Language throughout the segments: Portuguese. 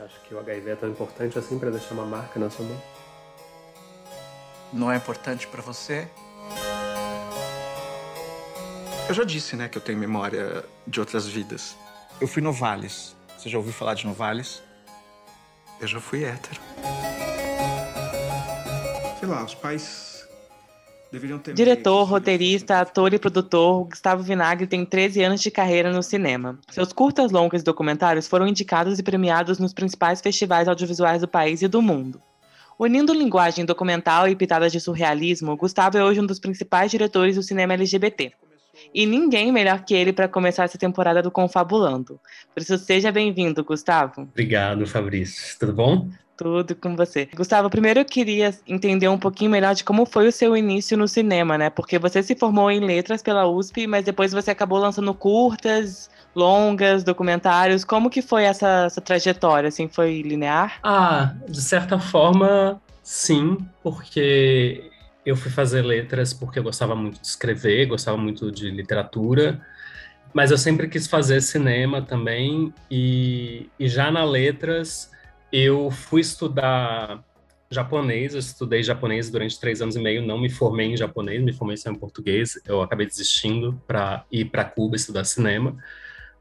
Você acha que o HIV é tão importante assim para deixar uma marca na sua mão? Não é importante para você? Eu já disse, né, que eu tenho memória de outras vidas. Eu fui Novales. Você já ouviu falar de Novales? Eu já fui hétero. Sei lá, os pais. Diretor, roteirista, ator e produtor, Gustavo Vinagre tem 13 anos de carreira no cinema. Seus curtas, longas e documentários foram indicados e premiados nos principais festivais audiovisuais do país e do mundo. Unindo linguagem documental e pitadas de surrealismo, Gustavo é hoje um dos principais diretores do cinema LGBT. E ninguém melhor que ele para começar essa temporada do Confabulando. Por isso, seja bem-vindo, Gustavo. Obrigado, Fabrício. Tudo bom? Tudo com você. Gustavo, primeiro eu queria entender um pouquinho melhor de como foi o seu início no cinema, né? Porque você se formou em letras pela USP, mas depois você acabou lançando curtas, longas, documentários. Como que foi essa, essa trajetória? Assim, foi linear? Ah, de certa forma, sim, porque eu fui fazer letras porque eu gostava muito de escrever, gostava muito de literatura, mas eu sempre quis fazer cinema também, e, e já na letras eu fui estudar japonês, eu estudei japonês durante três anos e meio, não me formei em japonês, me formei só em português, eu acabei desistindo para ir para Cuba estudar cinema,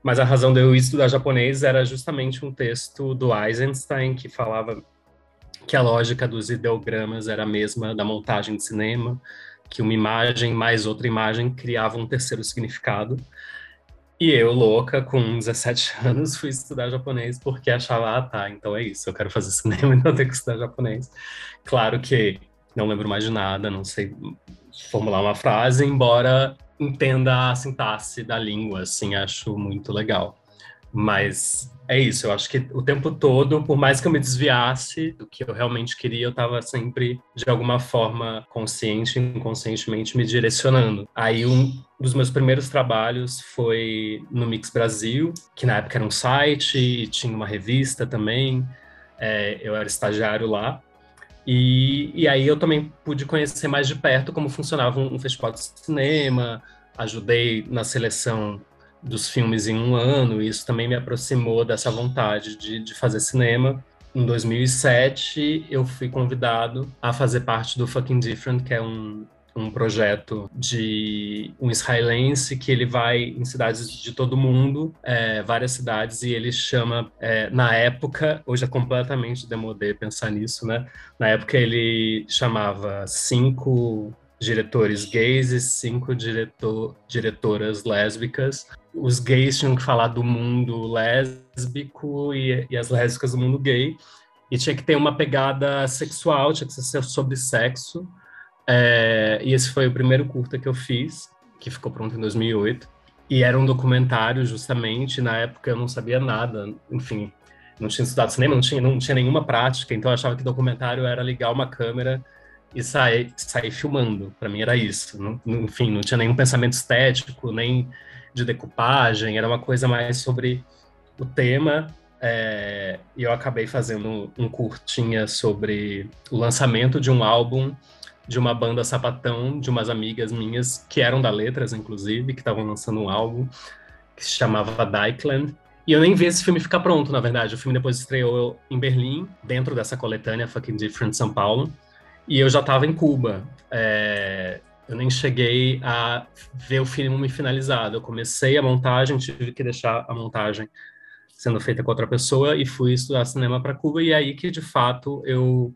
mas a razão de eu estudar japonês era justamente um texto do Eisenstein que falava que a lógica dos ideogramas era a mesma da montagem de cinema, que uma imagem mais outra imagem criava um terceiro significado. E eu, louca, com 17 anos, fui estudar japonês porque achava, ah, tá, então é isso, eu quero fazer cinema, então eu tenho que estudar japonês. Claro que não lembro mais de nada, não sei formular uma frase, embora entenda a sintaxe da língua, assim, acho muito legal. Mas é isso, eu acho que o tempo todo, por mais que eu me desviasse do que eu realmente queria, eu estava sempre, de alguma forma, consciente e inconscientemente me direcionando. Aí um dos meus primeiros trabalhos foi no Mix Brasil, que na época era um site e tinha uma revista também. É, eu era estagiário lá. E, e aí eu também pude conhecer mais de perto como funcionava um, um festival de cinema, ajudei na seleção dos filmes em um ano, e isso também me aproximou dessa vontade de, de fazer cinema. Em 2007, eu fui convidado a fazer parte do Fucking Different, que é um, um projeto de um israelense que ele vai em cidades de todo mundo, é, várias cidades, e ele chama, é, na época, hoje é completamente demodé pensar nisso, né? Na época ele chamava cinco diretores gays e cinco diretor, diretoras lésbicas. Os gays tinham que falar do mundo lésbico e, e, as lésbicas do mundo gay. E tinha que ter uma pegada sexual, tinha que ser sobre sexo. É, e esse foi o primeiro curta que eu fiz, que ficou pronto em 2008. E era um documentário, justamente. Na época eu não sabia nada, enfim, não tinha estudado cinema, não tinha, não tinha nenhuma prática, então eu achava que documentário era ligar uma câmera e sair, sair filmando. Para mim era isso. Não, enfim, não tinha nenhum pensamento estético, nem de decupagem, era uma coisa mais sobre o tema. É, e eu acabei fazendo um curtinha sobre o lançamento de um álbum de uma banda sapatão de umas amigas minhas que eram da Letras, inclusive, que estavam lançando um álbum que se chamava Dykeland. E eu nem vi esse filme ficar pronto, na verdade. O filme depois estreou em Berlim, dentro dessa coletânea Fucking Different São Paulo. E eu já estava em Cuba. É, eu nem cheguei a ver o filme finalizado. Eu comecei a montagem, tive que deixar a montagem sendo feita com outra pessoa e fui estudar cinema para Cuba. E é aí que, de fato, eu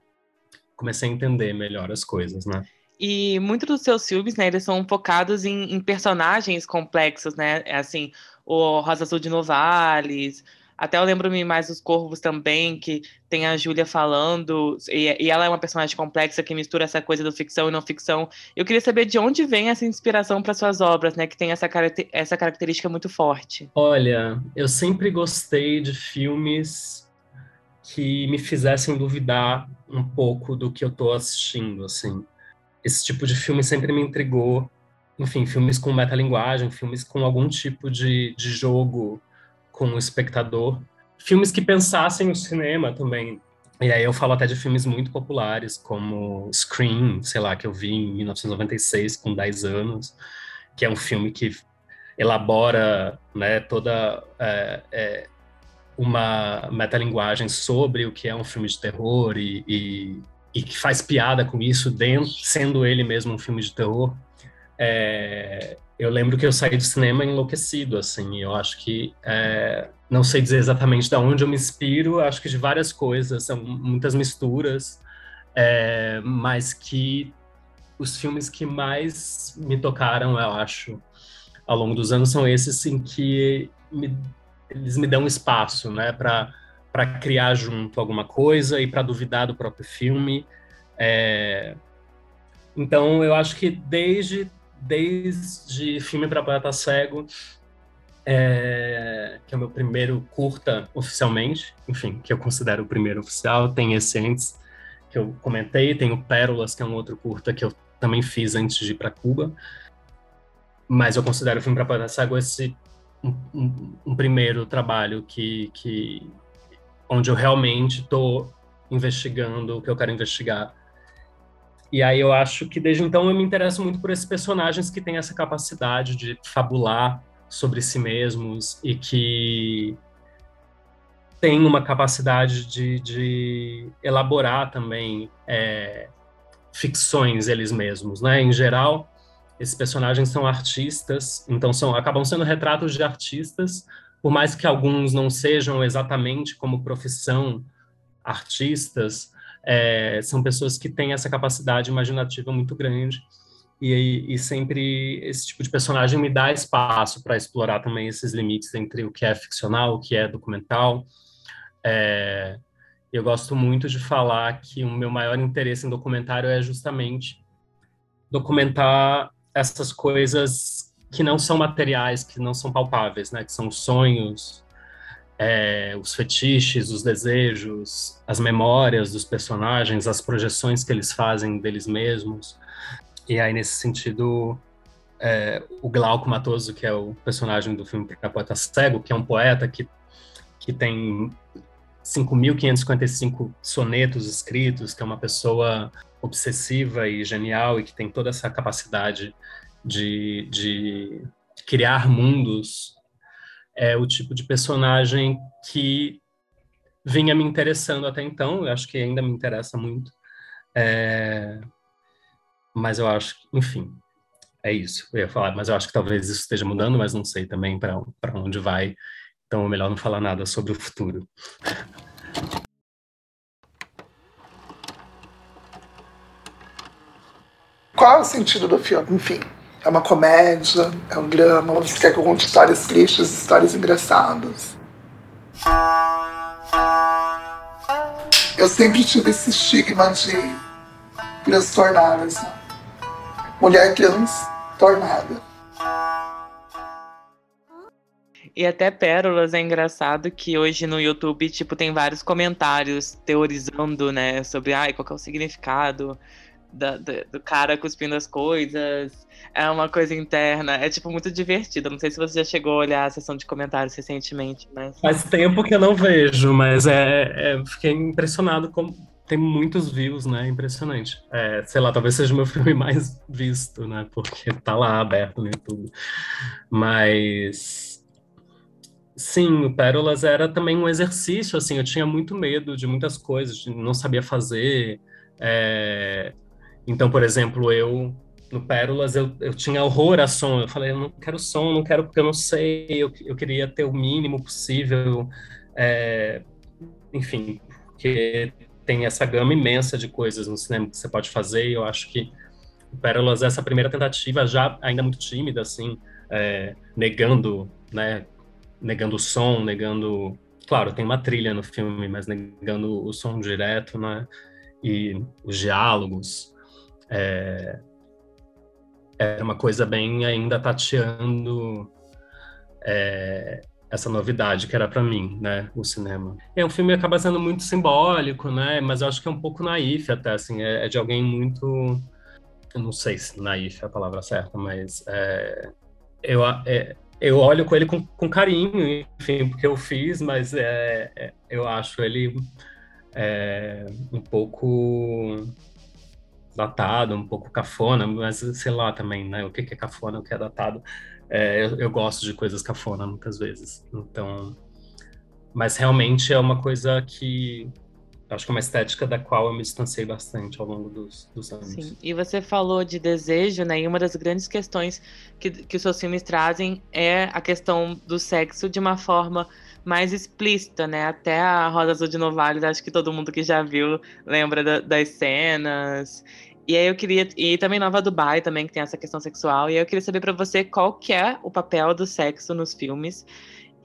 comecei a entender melhor as coisas, né? E muitos dos seus filmes, né, eles são focados em, em personagens complexos, né? É assim, o Rosa Azul de Novales, até eu lembro-me mais dos Corvos também, que tem a Júlia falando, e, e, ela é uma personagem complexa que mistura essa coisa do ficção e não ficção. Eu queria saber de onde vem essa inspiração para suas obras, né, que tem essa, essa característica muito forte. Olha, eu sempre gostei de filmes que me fizessem duvidar um pouco do que eu estou assistindo, assim. Esse tipo de filme sempre me intrigou. Enfim, filmes com metalinguagem, filmes com algum tipo de, de jogo com o espectador. Filmes que pensassem o cinema também. E aí eu falo até de filmes muito populares, como Scream, sei lá, que eu vi em 1996, com 10 anos, que é um filme que elabora né, toda é, é, uma metalinguagem sobre o que é um filme de terror e, e, e que faz piada com isso, dentro, sendo ele mesmo um filme de terror, é, eu lembro que eu saí do cinema enlouquecido, assim, eu acho que, é, não sei dizer exatamente de onde eu me inspiro, acho que de várias coisas, são muitas misturas, é, mas que os filmes que mais me tocaram, eu acho, ao longo dos anos, são esses em que me, eles me dão espaço, né, para para criar junto alguma coisa e para duvidar do próprio filme. É... Então, eu acho que desde desde filme para poeta cego, é... que é o meu primeiro curta oficialmente, enfim, que eu considero o primeiro oficial, tem esse antes que eu comentei, tem o Pérolas, que é um outro curta que eu também fiz antes de ir para Cuba. Mas eu considero o filme para poeta cego esse um, um, um, primeiro trabalho que, que onde eu realmente estou investigando o que eu quero investigar. E aí eu acho que desde então eu me interesso muito por esses personagens que têm essa capacidade de fabular sobre si mesmos e que têm uma capacidade de, de elaborar também é, ficções eles mesmos, né? Em geral, esses personagens são artistas, então são acabam sendo retratos de artistas, por mais que alguns não sejam exatamente como profissão artistas, é, são pessoas que têm essa capacidade imaginativa muito grande. E, e sempre esse tipo de personagem me dá espaço para explorar também esses limites entre o que é ficcional, o que é documental. É, eu gosto muito de falar que o meu maior interesse em documentário é justamente documentar essas coisas que não são materiais, que não são palpáveis, né? Que são os sonhos, é, os fetiches, os desejos, as memórias dos personagens, as projeções que eles fazem deles mesmos. E aí, nesse sentido, é, o Glauco Matoso, que é o personagem do filme Pra Poeta Cego, que é um poeta que, que tem 5.555 sonetos escritos, que é uma pessoa obsessiva e genial e que tem toda essa capacidade de, de criar mundos, é o tipo de personagem que vinha me interessando até então, eu acho que ainda me interessa muito. É... Mas eu acho, enfim, é isso. Eu ia falar, mas eu acho que talvez isso esteja mudando, mas não sei também para onde vai. Então é melhor não falar nada sobre o futuro. Qual é o sentido do filme? Enfim, é uma comédia, é um drama, você quer que eu conte histórias tristes, histórias engraçadas. Eu sempre tive esse estigma de. Né? Mulher transtornada. E até Pérolas é engraçado que hoje no YouTube, tipo, tem vários comentários teorizando, né, sobre ai, qual é o significado da, da, do cara cuspindo as coisas. É uma coisa interna. É, tipo, muito divertido. Não sei se você já chegou a olhar a sessão de comentários recentemente, mas. Faz tempo que eu não vejo, mas é, é fiquei impressionado como tem muitos views, né? Impressionante. É, sei lá, talvez seja o meu filme mais visto, né? Porque tá lá aberto no YouTube. Mas Sim, o Pérolas era também um exercício, assim, eu tinha muito medo de muitas coisas, não sabia fazer. É... Então, por exemplo, eu, no Pérolas, eu, eu tinha horror a som, eu falei, eu não quero som, não quero porque eu não sei, eu, eu queria ter o mínimo possível, é... enfim, porque tem essa gama imensa de coisas no cinema que você pode fazer, e eu acho que o Pérolas, essa primeira tentativa, já ainda muito tímida, assim, é... negando né, negando o som, negando. Claro, tem uma trilha no filme, mas negando o som direto, né? E os diálogos. É... Era uma coisa bem ainda tateando é... essa novidade que era para mim, né? O cinema. É um filme que acaba sendo muito simbólico, né? Mas eu acho que é um pouco naif até, assim. É, é de alguém muito. Eu não sei se naif é a palavra certa, mas é, eu, é, eu olho com ele com, com carinho, enfim, porque eu fiz, mas é, é eu acho ele um pouco datado, um pouco cafona, mas sei lá também, né? O que, é cafona, o que é datado. É, eu, eu, gosto de coisas cafona muitas vezes. Então, mas realmente é uma coisa que acho que é uma estética da qual eu me distanciei bastante ao longo dos, dos anos. Sim, e você falou de desejo, né? E uma das grandes questões que, que os seus filmes trazem é a questão do sexo de uma forma mais explícita, né? Até a Rosa Azul de Novalis, acho que todo mundo que já viu lembra da, das cenas. E aí eu queria e também Nova Dubai também que tem essa questão sexual. E aí eu queria saber para você qual que é o papel do sexo nos filmes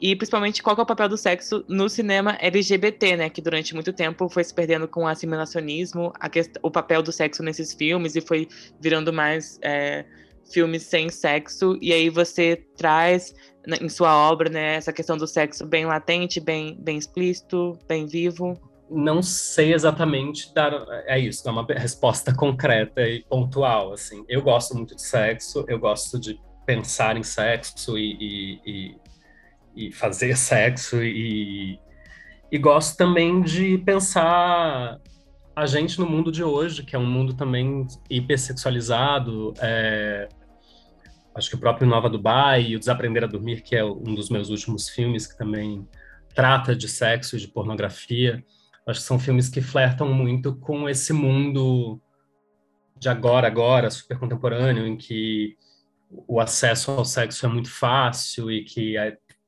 e principalmente qual é o papel do sexo no cinema LGBT, né? Que durante muito tempo foi se perdendo com o assimilacionismo, a o papel do sexo nesses filmes e foi virando mais é, filmes sem sexo. E aí você traz né, em sua obra, né, essa questão do sexo bem latente, bem, bem explícito, bem vivo. Não sei exatamente dar é isso, dar uma resposta concreta e pontual. Assim, eu gosto muito de sexo, eu gosto de pensar em sexo e, e, e e fazer sexo e, e gosto também de pensar a gente no mundo de hoje, que é um mundo também hipersexualizado. É, acho que o próprio Nova Dubai e o Desaprender a Dormir, que é um dos meus últimos filmes, que também trata de sexo e de pornografia. Acho que são filmes que flertam muito com esse mundo de agora, agora, super contemporâneo, em que o acesso ao sexo é muito fácil e que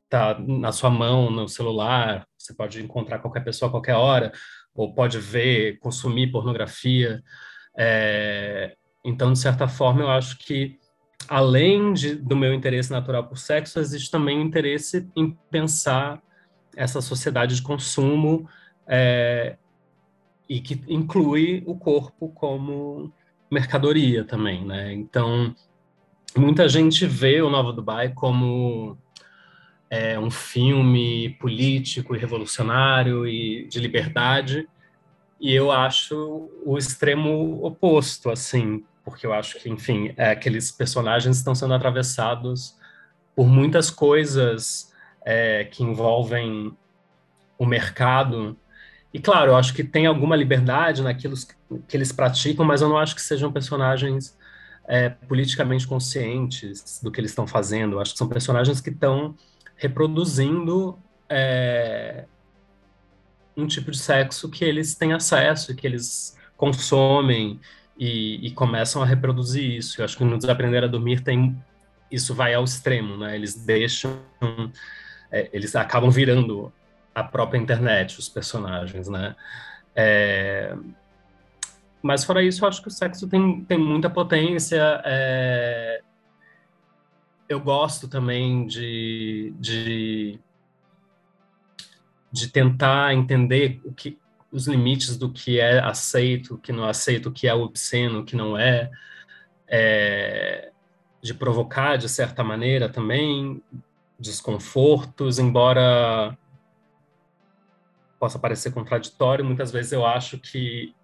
tá na sua mão, no celular, você pode encontrar qualquer pessoa a qualquer hora, ou pode ver, consumir pornografia. É, então, de certa forma, eu acho que, além de, do meu interesse natural por sexo, existe também um interesse em pensar essa sociedade de consumo é, e que inclui o corpo como mercadoria também, né? Então, muita gente vê o Nova Dubai como é um filme político e revolucionário e de liberdade, e eu acho o extremo oposto, assim, porque eu acho que, enfim, é, aqueles personagens estão sendo atravessados por muitas coisas é, que envolvem o mercado. E, claro, eu acho que tem alguma liberdade naquilo que eles praticam, mas eu não acho que sejam personagens é, politicamente conscientes do que eles estão fazendo. Eu acho que são personagens que estão reproduzindo é, um tipo de sexo que eles têm acesso, que eles consomem e, e, começam a reproduzir isso. Eu acho que no Desaprender a Dormir tem isso vai ao extremo, né? Eles deixam, é, eles acabam virando a própria internet, os personagens, né? É, mas fora isso, eu acho que o sexo tem, tem muita potência. É, eu gosto também de, de, de tentar entender o que, os limites do que é aceito, que não é aceito, o que é obsceno, o que não é, é, de provocar, de certa maneira, também desconfortos, embora possa parecer contraditório, muitas vezes eu acho que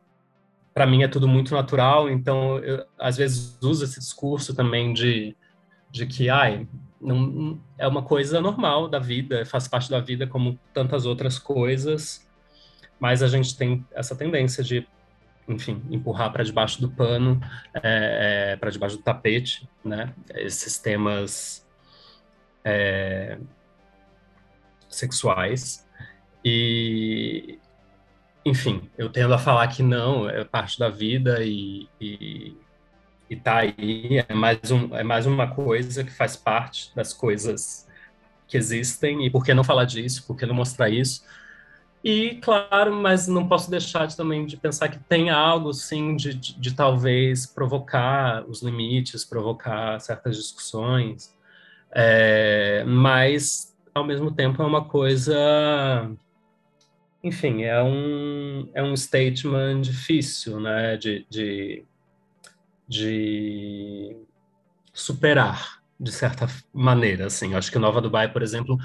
para mim é tudo muito natural, então eu às vezes uso esse discurso também de de que, ai, não, é uma coisa normal da vida, faz parte da vida como tantas outras coisas, mas a gente tem essa tendência de, enfim, empurrar para debaixo do pano, é, é, para debaixo do tapete, né? Esses temas é, sexuais e, enfim, eu tendo a falar que não, é parte da vida e, e e tá aí, é mais, um, é mais uma coisa que faz parte das coisas que existem, e por que não falar disso, por que não mostrar isso? E, claro, mas não posso deixar de, também de pensar que tem algo, sim, de, de, de, talvez provocar os limites, provocar certas discussões, é, mas, ao mesmo tempo, é uma coisa... Enfim, é um, é um statement difícil, né, de, de de superar, de certa maneira, assim. acho que Nova Dubai, por exemplo,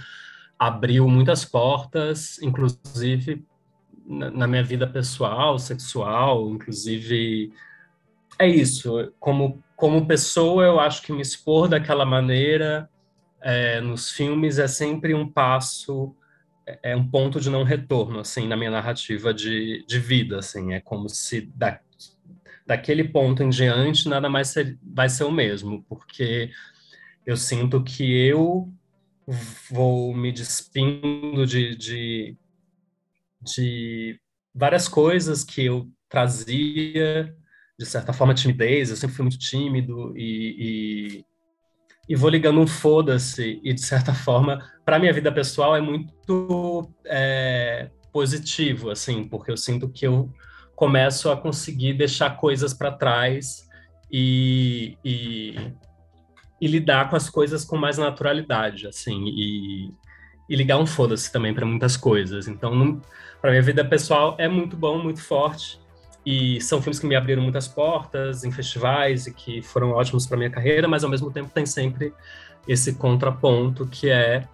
abriu muitas portas, inclusive na minha vida pessoal, sexual, inclusive é isso. Como como pessoa, eu acho que me expor daquela maneira é, nos filmes é sempre um passo, é, é um ponto de não retorno, assim, na minha narrativa de, de vida, assim. É como se da, daquele ponto em diante nada mais ser, vai ser o mesmo, porque eu sinto que eu vou me despindo de, de, de várias coisas que eu trazia, de certa forma, timidez, eu sempre fui muito tímido e, e, e vou ligando um foda-se, e de certa forma, para minha vida pessoal é muito é, positivo, assim, porque eu sinto que eu começo a conseguir deixar coisas para trás e, e, e, lidar com as coisas com mais naturalidade, assim, e, e ligar um foda-se também para muitas coisas. Então, para minha vida pessoal é muito bom, muito forte. E são filmes que me abriram muitas portas em festivais e que foram ótimos para minha carreira, mas ao mesmo tempo tem sempre esse contraponto que é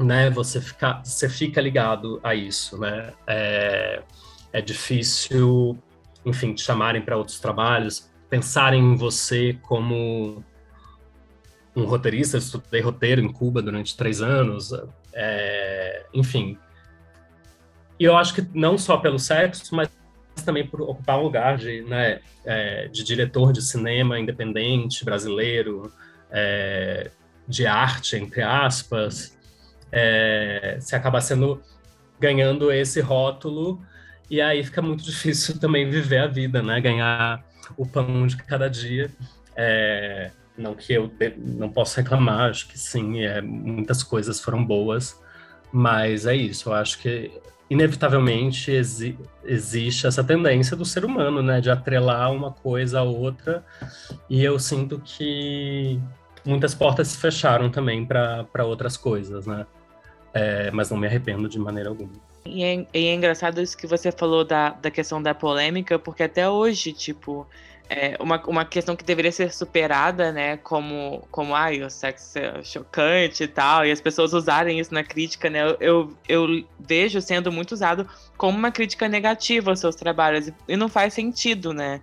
né, você fica, você fica ligado a isso, né? É, é difícil, enfim, te chamarem para outros trabalhos, pensarem em você como um roteirista. Estudei roteiro em Cuba durante três anos, é, enfim. E eu acho que não só pelo sexo, mas também por ocupar um lugar de, né, é, de diretor de cinema independente brasileiro, é, de arte, entre aspas, é, se acaba sendo ganhando esse rótulo e aí fica muito difícil também viver a vida, né? Ganhar o pão de cada dia. É, não que eu não posso reclamar, acho que sim, é, muitas coisas foram boas, mas é isso, eu acho que inevitavelmente exi existe essa tendência do ser humano, né, de atrelar uma coisa a outra, e eu sinto que muitas portas se fecharam também para outras coisas, né, é, mas não me arrependo de maneira alguma. E é, e é, engraçado isso que você falou da, da questão da polêmica, porque até hoje, tipo, é uma, uma questão que deveria ser superada, né? Como, como ai, o sexo é chocante e tal, e as pessoas usarem isso na crítica, né? Eu, eu, eu vejo sendo muito usado como uma crítica negativa aos seus trabalhos, e não faz sentido, né?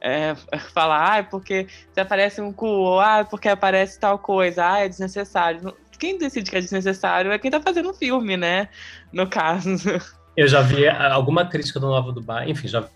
É, falar, ah, porque se aparece um cu, ou ah, porque aparece tal coisa, ah, é desnecessário quem decide que é desnecessário é quem tá fazendo o filme, né? No caso. Eu já vi alguma crítica do Nova Dubai, enfim, já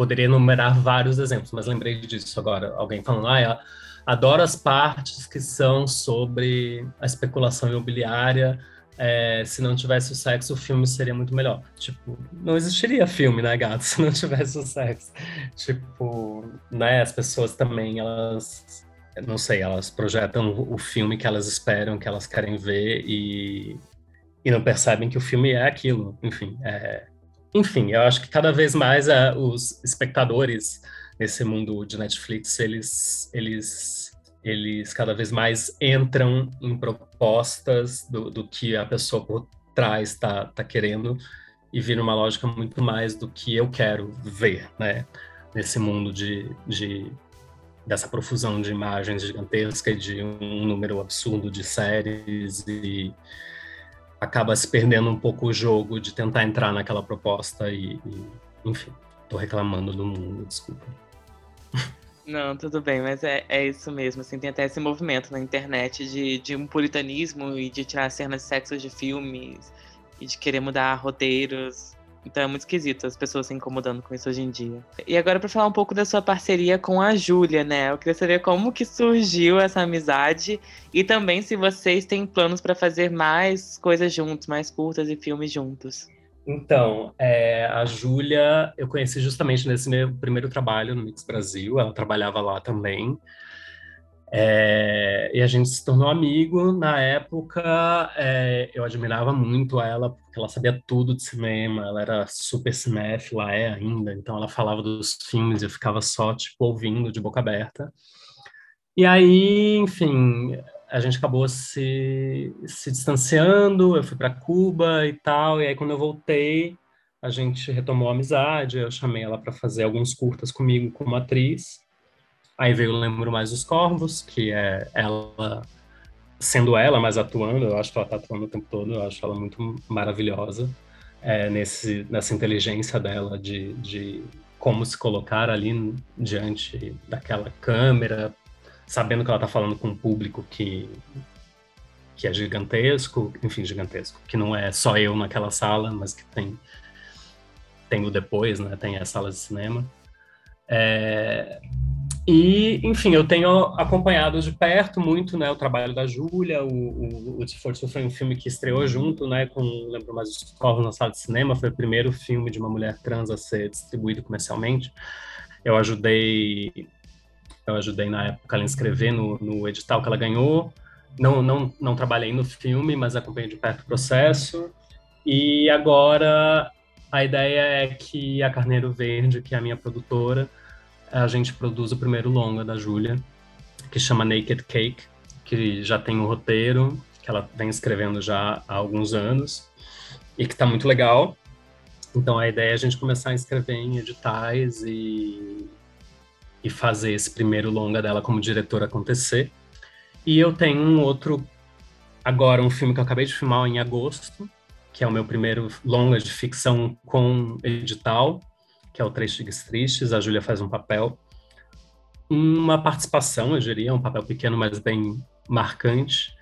poderia enumerar vários exemplos, mas lembrei disso agora. Alguém falando, ah, adoro as partes que são sobre a especulação imobiliária. É, se não tivesse o sexo, o filme seria muito melhor. Tipo, não existiria filme, né, gato, se não tivesse o sexo. Tipo, né, as pessoas também, elas não sei, elas projetam o filme que elas esperam, que elas querem ver e, e não percebem que o filme é aquilo. Enfim, é, enfim, eu acho que cada vez mais é, os espectadores nesse mundo de Netflix, eles, eles, eles cada vez mais entram em propostas do, do que a pessoa por trás está tá querendo e vira uma lógica muito mais do que eu quero ver, né? Nesse mundo de, de dessa profusão de imagens gigantesca e de um número absurdo de séries e acaba se perdendo um pouco o jogo de tentar entrar naquela proposta e, e enfim, tô reclamando do mundo, desculpa. Não, tudo bem, mas é, é isso mesmo, assim, tem até esse movimento na internet de, de um puritanismo e de tirar cenas de sexo de filmes e de querer mudar roteiros então é muito esquisito as pessoas se incomodando com isso hoje em dia. E agora para falar um pouco da sua parceria com a Júlia, né? Eu queria saber como que surgiu essa amizade e também se vocês têm planos para fazer mais coisas juntos, mais curtas e filmes juntos. Então, é, a Júlia eu conheci justamente nesse meu primeiro trabalho no Mix Brasil, ela trabalhava lá também. É, e a gente se tornou amigo. Na época, é, eu admirava muito ela, porque ela sabia tudo de cinema, ela era super cinéfila, é ainda, então ela falava dos filmes e eu ficava só, tipo, ouvindo de boca aberta. E aí, enfim, a gente acabou se, se distanciando, eu fui para Cuba e tal, e aí quando eu voltei, a gente retomou a amizade, eu chamei ela para fazer alguns curtas comigo como atriz. Aí veio Lembro Mais dos Corvos, que é ela sendo ela, mas atuando, eu acho que ela está atuando o tempo todo, eu acho ela muito maravilhosa é, nesse, nessa inteligência dela de, de como se colocar ali diante daquela câmera, sabendo que ela está falando com um público que, que é gigantesco, enfim, gigantesco, que não é só eu naquela sala, mas que tem, tem o depois, né, tem as salas de cinema. É, E, enfim, eu tenho acompanhado de perto muito né, o trabalho da Júlia. O, o, o Forte foi um filme que estreou junto né, com, lembro mais, os Corvos na Sala de Cinema. Foi o primeiro filme de uma mulher trans a ser distribuído comercialmente. Eu ajudei, eu ajudei na época ela inscrever no, no edital que ela ganhou. Não, não, não trabalhei no filme, mas acompanhei de perto o processo. E agora a ideia é que a Carneiro Verde, que é a minha produtora, a gente produz o primeiro longa da Júlia, que chama Naked Cake, que já tem um roteiro, que ela vem escrevendo já há alguns anos, e que está muito legal. Então a ideia é a gente começar a escrever em editais e, e fazer esse primeiro longa dela como diretora acontecer. E eu tenho um outro, agora um filme que eu acabei de filmar em agosto, que é o meu primeiro longa de ficção com edital, que é o Três Tigres Tristes. A Júlia faz um papel, uma participação, eu diria, um papel pequeno, mas bem marcante.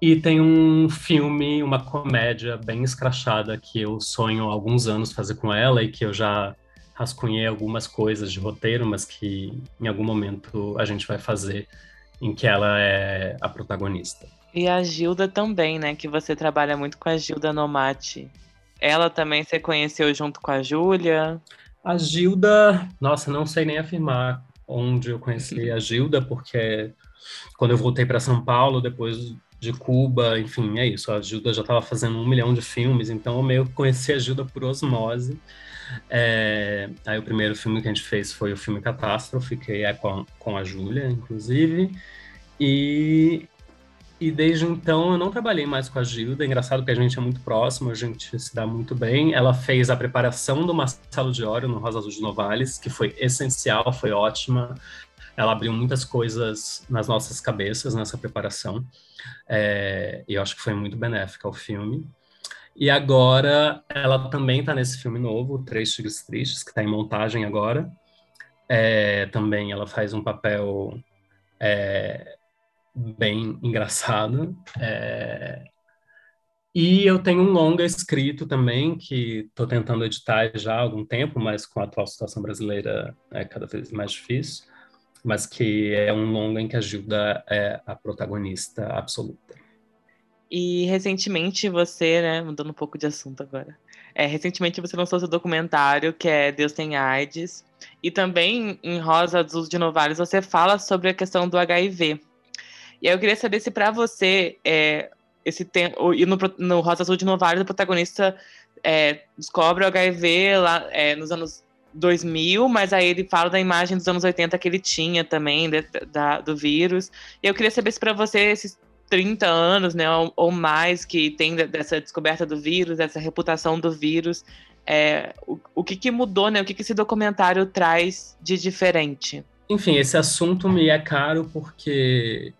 E tem um filme, uma comédia bem escrachada que eu sonho há alguns anos fazer com ela e que eu já rascunhei algumas coisas de roteiro, mas que em algum momento a gente vai fazer em que ela é a protagonista. E a Gilda também, né? Que você trabalha muito com a Gilda Nomati. Ela também você conheceu junto com a Júlia? A Gilda, nossa, não sei nem afirmar onde eu conheci a Gilda, porque quando eu voltei para São Paulo, depois de Cuba, enfim, é isso. A Gilda já estava fazendo um milhão de filmes, então eu meio que conheci a Gilda por osmose. É, aí o primeiro filme que a gente fez foi o filme Catástrofe, que é com, com a Júlia, inclusive. E e desde então eu não trabalhei mais com a Gilda. É engraçado porque a gente é muito próximo, a gente se dá muito bem. Ela fez a preparação do Marcelo de Óleo no Rosa Azul de Novales, que foi essencial, foi ótima. Ela abriu muitas coisas nas nossas cabeças nessa preparação. É, e eu acho que foi muito benéfica ao filme. E agora ela também está nesse filme novo, Três Tigres Tristes, que está em montagem agora. É, também ela faz um papel é, bem engraçado. É... E eu tenho um longa escrito também, que estou tentando editar já há algum tempo, mas com a atual situação brasileira é cada vez mais difícil, mas que é um longa em que a Gilda é a protagonista absoluta. E recentemente você, né, mudando um pouco de assunto agora, é, recentemente você lançou seu documentário, que é Deus tem AIDS, e também em Rosa Azul de você fala sobre a questão do HIV. E aí eu queria saber se para você é, esse tempo. E no, no Rosa Azul de Novares, o protagonista é, descobre o HIV lá é, nos anos 2000, mas aí ele fala da imagem dos anos 80 que ele tinha também, de, da, do vírus. E eu queria saber se para você esses 30 anos, né, ou, ou, mais, que tem dessa descoberta do vírus, dessa reputação do vírus, é, o, o que, que mudou, né? O que, que esse documentário traz de diferente? Enfim, esse assunto me é caro porque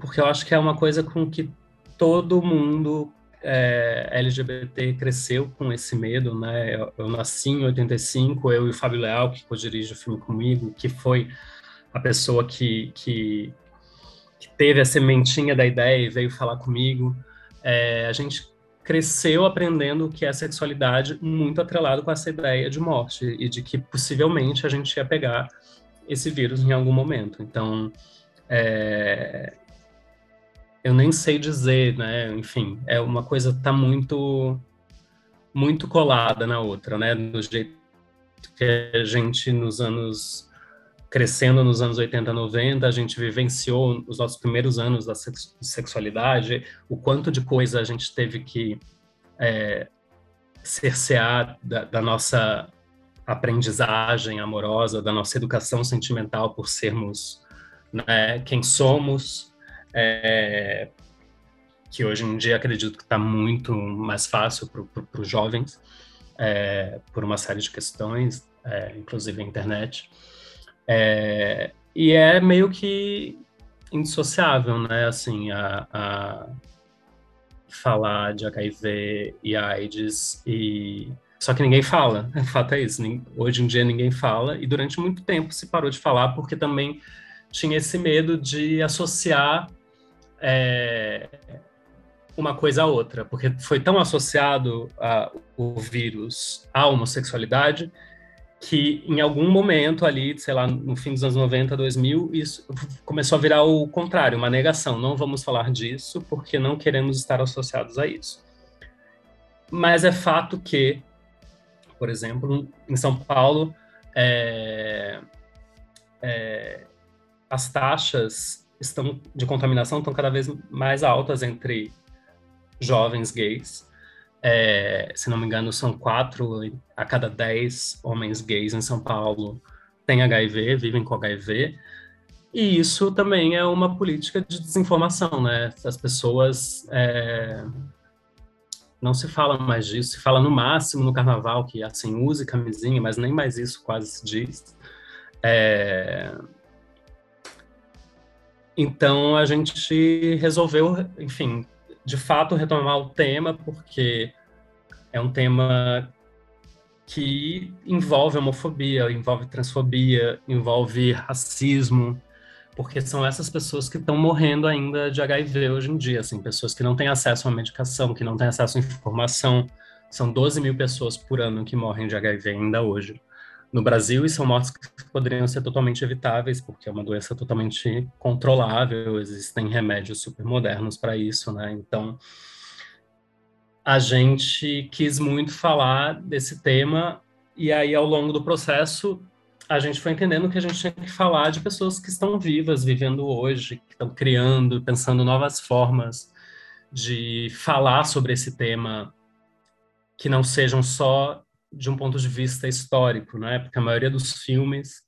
porque eu acho que é uma coisa com que todo mundo é, LGBT cresceu com esse medo, né? Eu, eu, nasci em 85, eu e o Fábio Leal, que co-dirige o filme comigo, que foi a pessoa que, que, que, teve a sementinha da ideia e veio falar comigo. É, a gente cresceu aprendendo que é a sexualidade muito atrelado com essa ideia de morte e de que possivelmente a gente ia pegar esse vírus em algum momento. Então, é, eu nem sei dizer, né? Enfim, é uma coisa que tá muito muito colada na outra, né? Do jeito que a gente nos anos crescendo nos anos 80, 90, a gente vivenciou os nossos primeiros anos da sexualidade, o quanto de coisa a gente teve que é, cercear da, da nossa aprendizagem amorosa, da nossa educação sentimental por sermos né, quem somos, é, que hoje em dia acredito que está muito mais fácil para os jovens, é, por uma série de questões, é, inclusive a internet. É, e é meio que indissociável, né? Assim, a, a falar de HIV e AIDS e só que ninguém fala, o fato é isso. Hoje em dia ninguém fala e durante muito tempo se parou de falar porque também tinha esse medo de associar é, uma coisa a outra, porque foi tão associado a, o vírus à homossexualidade que em algum momento ali, sei lá, no fim dos anos 90, 2000, isso começou a virar o contrário, uma negação. Não vamos falar disso porque não queremos estar associados a isso. Mas é fato que, por exemplo, em São Paulo, é, é, as taxas estão de contaminação estão cada vez mais altas entre jovens gays. É, se não me engano, são quatro a cada dez homens gays em São Paulo têm HIV, vivem com HIV. E isso também é uma política de desinformação, né? As pessoas é, não se fala mais disso, se fala no máximo no carnaval que assim use camisinha, mas nem mais isso quase se diz. É, então a gente resolveu, enfim, de fato retomar o tema, porque é um tema que envolve homofobia, envolve transfobia, envolve racismo, porque são essas pessoas que estão morrendo ainda de HIV hoje em dia, assim, pessoas que não têm acesso à medicação, que não têm acesso à informação. São 12 mil pessoas por ano que morrem de HIV ainda hoje no Brasil e são mortes que poderiam ser totalmente evitáveis, porque é uma doença totalmente controlável, existem remédios super modernos para isso, né? Então, a gente quis muito falar desse tema e aí ao longo do processo a gente foi entendendo que a gente tinha que falar de pessoas que estão vivas, vivendo hoje, que estão criando, pensando novas formas de falar sobre esse tema que não sejam só de um ponto de vista histórico, né? Porque a maioria dos filmes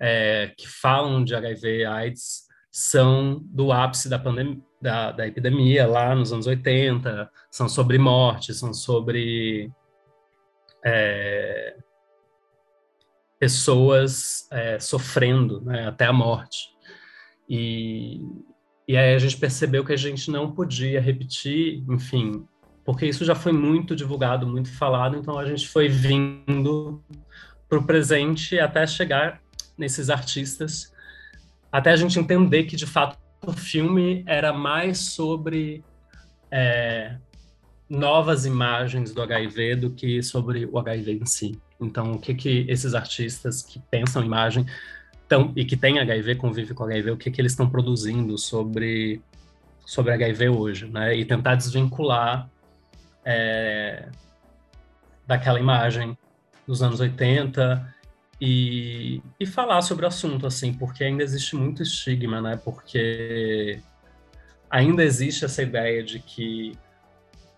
é, que falam de HIV/AIDS são do ápice da da, da, epidemia lá nos anos 80, são sobre morte, são sobre é, pessoas é, sofrendo né, até a morte. E, e aí a gente percebeu que a gente não podia repetir, enfim, porque isso já foi muito divulgado, muito falado, então a gente foi vindo para o presente até chegar nesses artistas, até a gente entender que de fato o filme era mais sobre é, novas imagens do HIV do que sobre o HIV em si. Então, o que que esses artistas que pensam imagem tão, e que têm HIV, convivem com HIV, o que que eles estão produzindo sobre sobre HIV hoje, né? E tentar desvincular é, daquela imagem dos anos 80 e, e falar sobre o assunto, assim, porque ainda existe muito estigma, né? Porque ainda existe essa ideia de que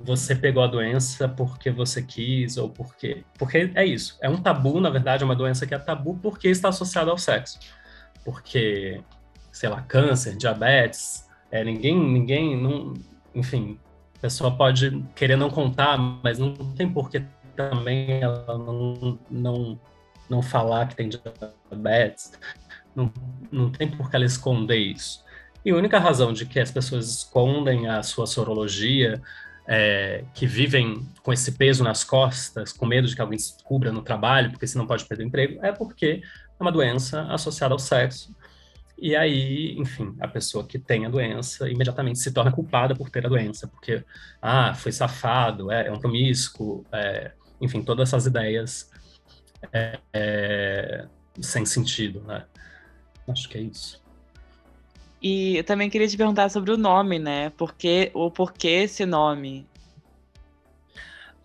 você pegou a doença porque você quis ou porque porque é isso é um tabu na verdade é uma doença que é tabu porque está associada ao sexo porque sei lá câncer diabetes é, ninguém ninguém não enfim a pessoa pode querer não contar, mas não tem por que também ela não, não, não falar que tem diabetes. Não, não tem por que ela esconder isso. E a única razão de que as pessoas escondem a sua sorologia, é, que vivem com esse peso nas costas, com medo de que alguém descubra no trabalho, porque senão pode perder o emprego, é porque é uma doença associada ao sexo e aí, enfim, a pessoa que tem a doença imediatamente se torna culpada por ter a doença, porque, ah, foi safado, é, é um promíscuo, é, enfim, todas essas ideias é, é, sem sentido, né? Acho que é isso. E eu também queria te perguntar sobre o nome, né? Porque, o porquê esse nome?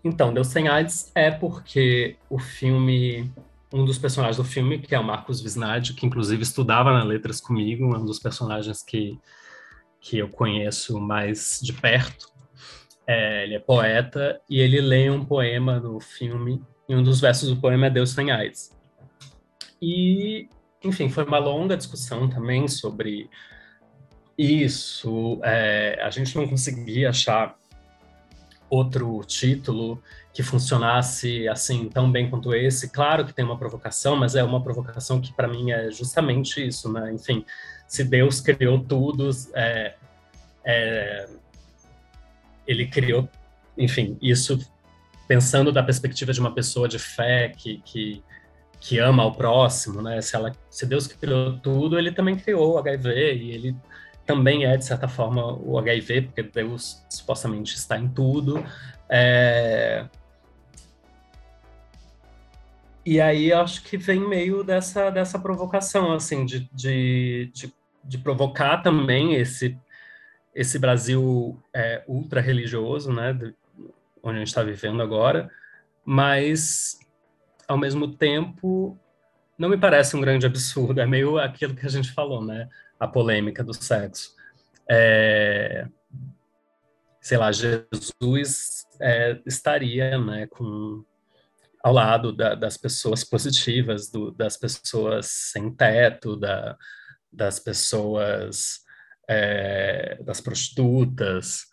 Então, Deus Sem AIDS é porque o filme um dos personagens do filme, que é o Marcos Visnadi, que inclusive estudava na Letras comigo, é um dos personagens que, que eu conheço mais de perto. É, ele é poeta e ele lê um poema no filme, e um dos versos do poema é Deus tem AIDS. E, enfim, foi uma longa discussão também sobre isso. É, a gente não conseguia achar outro título que funcionasse assim tão bem quanto esse. Claro que tem uma provocação, mas é uma provocação que para mim é justamente isso, né? Enfim, se Deus criou tudo, é, é, ele criou, enfim, isso pensando da perspectiva de uma pessoa de fé que, que, que ama o próximo, né? Se, ela, se Deus criou tudo, ele também criou o HIV e ele também é, de certa forma, o HIV, porque Deus supostamente está em tudo. É... e aí acho que vem meio dessa, dessa provocação, assim, de, de, de, de provocar também esse, esse Brasil é, ultra religioso, né, de, onde a gente está vivendo agora, mas ao mesmo tempo não me parece um grande absurdo, é meio aquilo que a gente falou, né, a polêmica do sexo. É, sei lá, Jesus é, estaria, né, com ao lado da, das pessoas positivas, do, das pessoas sem teto, da, das pessoas, é, das prostitutas,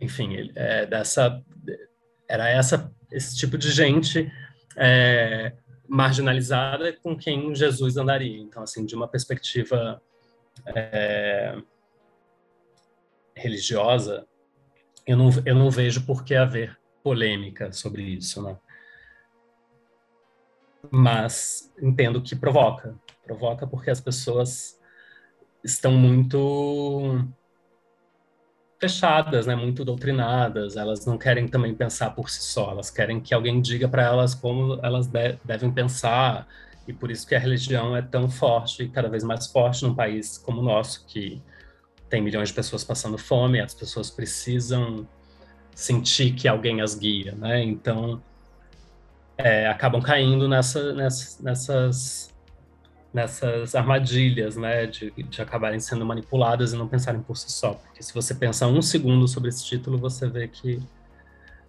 enfim, é, dessa, era essa, esse tipo de gente é, marginalizada com quem Jesus andaria. Então, assim, de uma perspectiva é, religiosa, eu não, eu não vejo por que haver polêmica sobre isso, né? Mas entendo que provoca. Provoca porque as pessoas estão muito fechadas, né, muito doutrinadas, elas não querem também pensar por si só, elas querem que alguém diga para elas como elas de devem pensar, e por isso que a religião é tão forte, cada vez mais forte num país como o nosso, que tem milhões de pessoas passando fome, as pessoas precisam sentir que alguém as guia, né? Então, é, acabam caindo nessa, nessa, nessas, nessas armadilhas, né, de, de acabarem sendo manipuladas e não pensarem por si só. Porque se você pensar um segundo sobre esse título, você vê que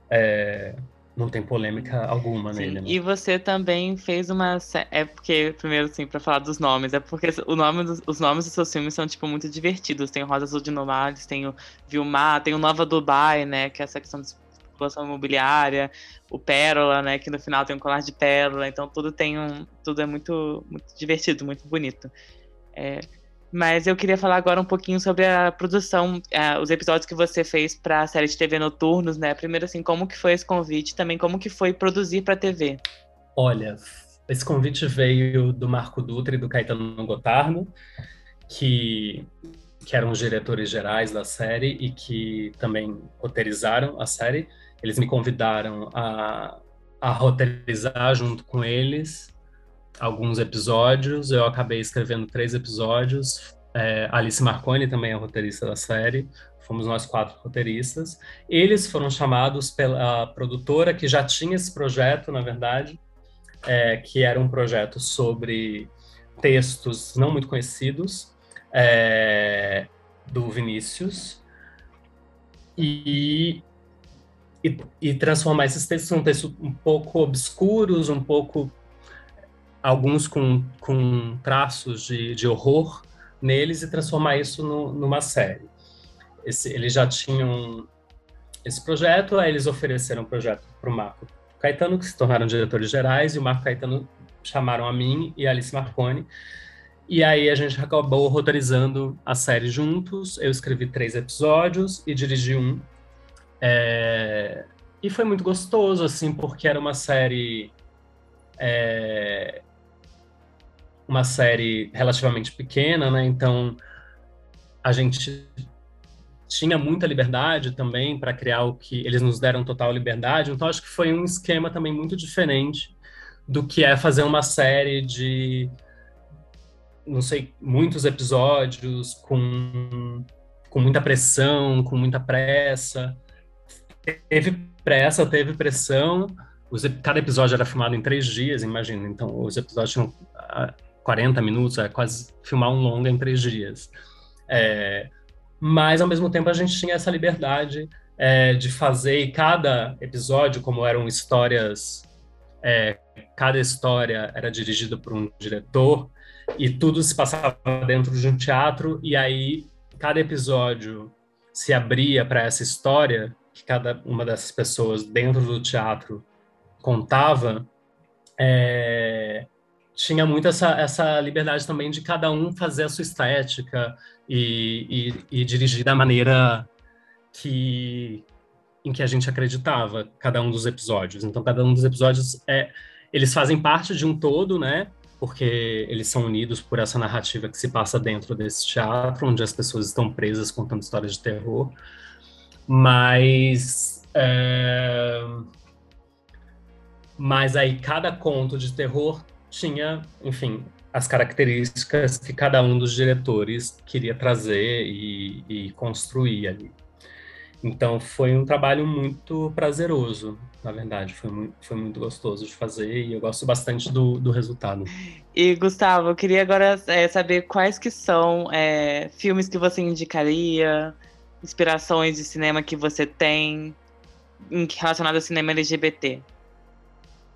é, não tem polêmica alguma Sim, nele. Né? E você também fez uma. É porque, primeiro, assim, para falar dos nomes, é porque o nome dos, os nomes dos seus filmes são, tipo, muito divertidos. Tem Rosa Azul de Nomades, tem o Vilmar, tem o Nova Dubai, né? Que é essa questão dos especulação imobiliária, o Pérola, né, que no final tem um colar de pérola, então tudo tem um, tudo é muito, muito divertido, muito bonito. É, mas eu queria falar agora um pouquinho sobre a produção, é, os episódios que você fez para a série de TV Noturnos, né? Primeiro, assim, como que foi esse convite? Também como que foi produzir para TV? Olha, esse convite veio do Marco Dutra e do Caetano Gotardo, que que eram os diretores gerais da série e que também roteirizaram a série. Eles me convidaram a, a roteirizar junto com eles alguns episódios. Eu acabei escrevendo três episódios. É, Alice Marconi também é roteirista da série. Fomos nós quatro roteiristas. Eles foram chamados pela produtora que já tinha esse projeto, na verdade, é, que era um projeto sobre textos não muito conhecidos é, do Vinícius. E e, e transformar esses textos em textos um pouco obscuros, um pouco alguns com, com traços de, de horror neles e transformar isso no, numa série. Esse, eles já tinham esse projeto, aí eles ofereceram o um projeto para o Marco Caetano, que se tornaram diretores gerais, e o Marco Caetano chamaram a mim e a Alice Marconi. E aí a gente acabou roteirizando a série juntos. Eu escrevi três episódios e dirigi um. É, e foi muito gostoso, assim, porque era uma série. É, uma série relativamente pequena, né? Então a gente tinha muita liberdade também para criar o que eles nos deram total liberdade. Então acho que foi um esquema também muito diferente do que é fazer uma série de não sei, muitos episódios com com muita pressão, com muita pressa teve pressa, teve pressão. Os, cada episódio era filmado em três dias, imagina. Então, os episódios tinham 40 ah, minutos, é quase filmar um longa em três dias. É, mas, ao mesmo tempo, a gente tinha essa liberdade é, de fazer, e cada episódio, como eram histórias, é, cada história era dirigida por um diretor, e tudo se passava dentro de um teatro, e aí cada episódio se abria para essa história que cada uma dessas pessoas dentro do teatro contava, é, tinha muito essa, essa liberdade também de cada um fazer a sua estética e, e, e dirigir da maneira que em que a gente acreditava cada um dos episódios. Então, cada um dos episódios é eles fazem parte de um todo, né? Porque eles são unidos por essa narrativa que se passa dentro desse teatro, onde as pessoas estão presas contando histórias de terror. Mas. É... Mas aí cada conto de terror tinha, enfim, as características que cada um dos diretores queria trazer e, e construir ali. Então foi um trabalho muito prazeroso, na verdade, foi muito, foi muito gostoso de fazer e eu gosto bastante do, do resultado. E Gustavo, eu queria agora é, saber quais que são é, filmes que você indicaria, inspirações de cinema que você tem relacionado ao cinema LGBT.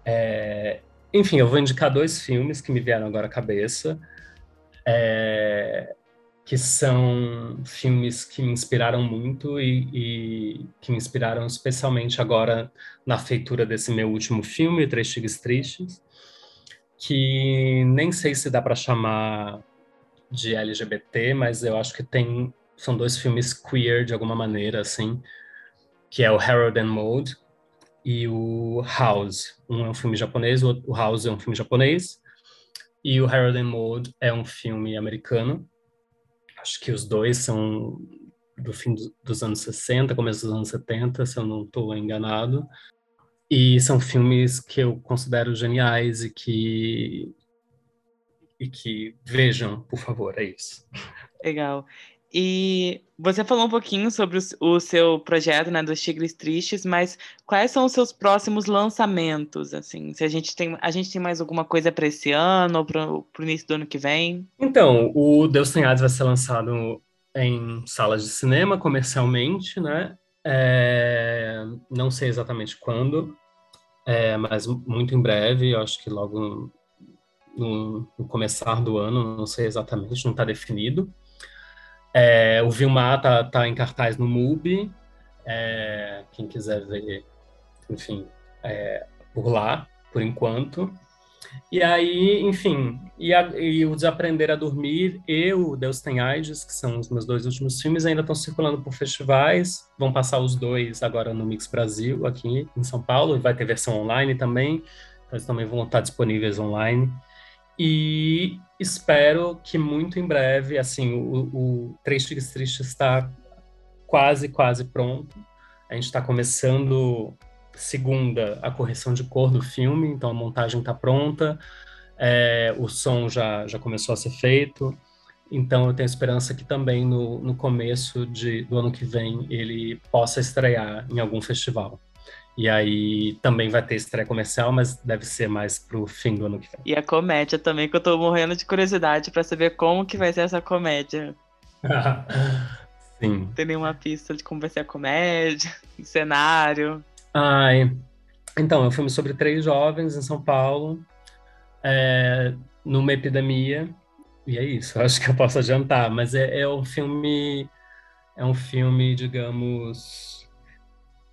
É, enfim, eu vou indicar dois filmes que me vieram agora à cabeça. É, que são filmes que me inspiraram muito e, e, que me inspiraram especialmente agora na feitura desse meu último filme, Três Tigres Tristes, que nem sei se dá para chamar de LGBT, mas eu acho que tem são dois filmes queer de alguma maneira assim, que é o Harold and Maude e o House. Um é um filme japonês, o House é um filme japonês e o Harold and Maude é um filme americano acho que os dois são do fim dos anos 60, começo dos anos 70, se eu não estou enganado. E são filmes que eu considero geniais e que e que vejam, por favor, é isso. Legal. E você falou um pouquinho sobre o, seu projeto, né, dos Tigres Tristes, mas quais são os seus próximos lançamentos, assim? Se a gente tem, a gente tem mais alguma coisa para esse ano ou para o início do ano que vem? Então, o Deus Tem Hades vai ser lançado em salas de cinema comercialmente, né? É, não sei exatamente quando, é, mas muito em breve, eu acho que logo no, no começar do ano, não sei exatamente, não está definido. É, o Vilmar tá, tá em cartaz no MUBI, é, quem quiser ver, enfim, é, por lá, por enquanto. E aí, enfim, e, a, e, o Desaprender a Dormir e o Deus Tem AIDS, que são os meus dois últimos filmes, ainda estão circulando por festivais. Vão passar os dois agora no Mix Brasil, aqui em São Paulo. Vai ter versão online também, então eles também vão estar disponíveis online. E espero que muito em breve, assim, o, o Três Tigres Tristes está quase, quase pronto. A gente está começando segunda a correção de cor do filme, então a montagem está pronta, é, o som já, já começou a ser feito, então eu tenho esperança que também no, no começo de, do ano que vem ele possa estrear em algum festival. E aí também vai ter estreia comercial, mas deve ser mais pro fim do ano que vem. E a comédia também, que eu tô morrendo de curiosidade para saber como que vai ser essa comédia. Sim. Tem nenhuma pista de como vai ser a comédia, o cenário. Ai. Então, é um filme sobre três jovens em São Paulo, é, numa epidemia. E é isso, acho que eu posso adiantar, mas é, é um filme. É um filme, digamos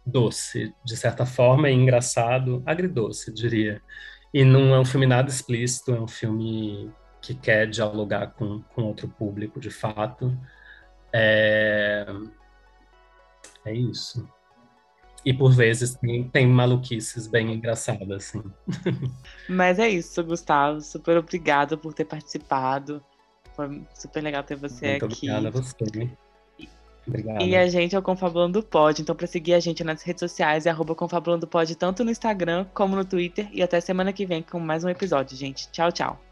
doce, de certa forma, e engraçado, agridoce, diria. E não é um filme nada explícito, é um filme que quer dialogar com, com outro público, de fato. É, é isso. E por vezes tem, tem maluquices bem engraçadas, assim. Mas é isso, Gustavo. Super obrigada por ter participado. Foi super legal ter você Muito aqui. Obrigada a você. Obrigado. E a gente é o Confabulando Pod, então para seguir a gente nas redes sociais é arroba Confabulando Pod, tanto no Instagram como no Twitter. E até semana que vem com mais um episódio, gente. Tchau, tchau.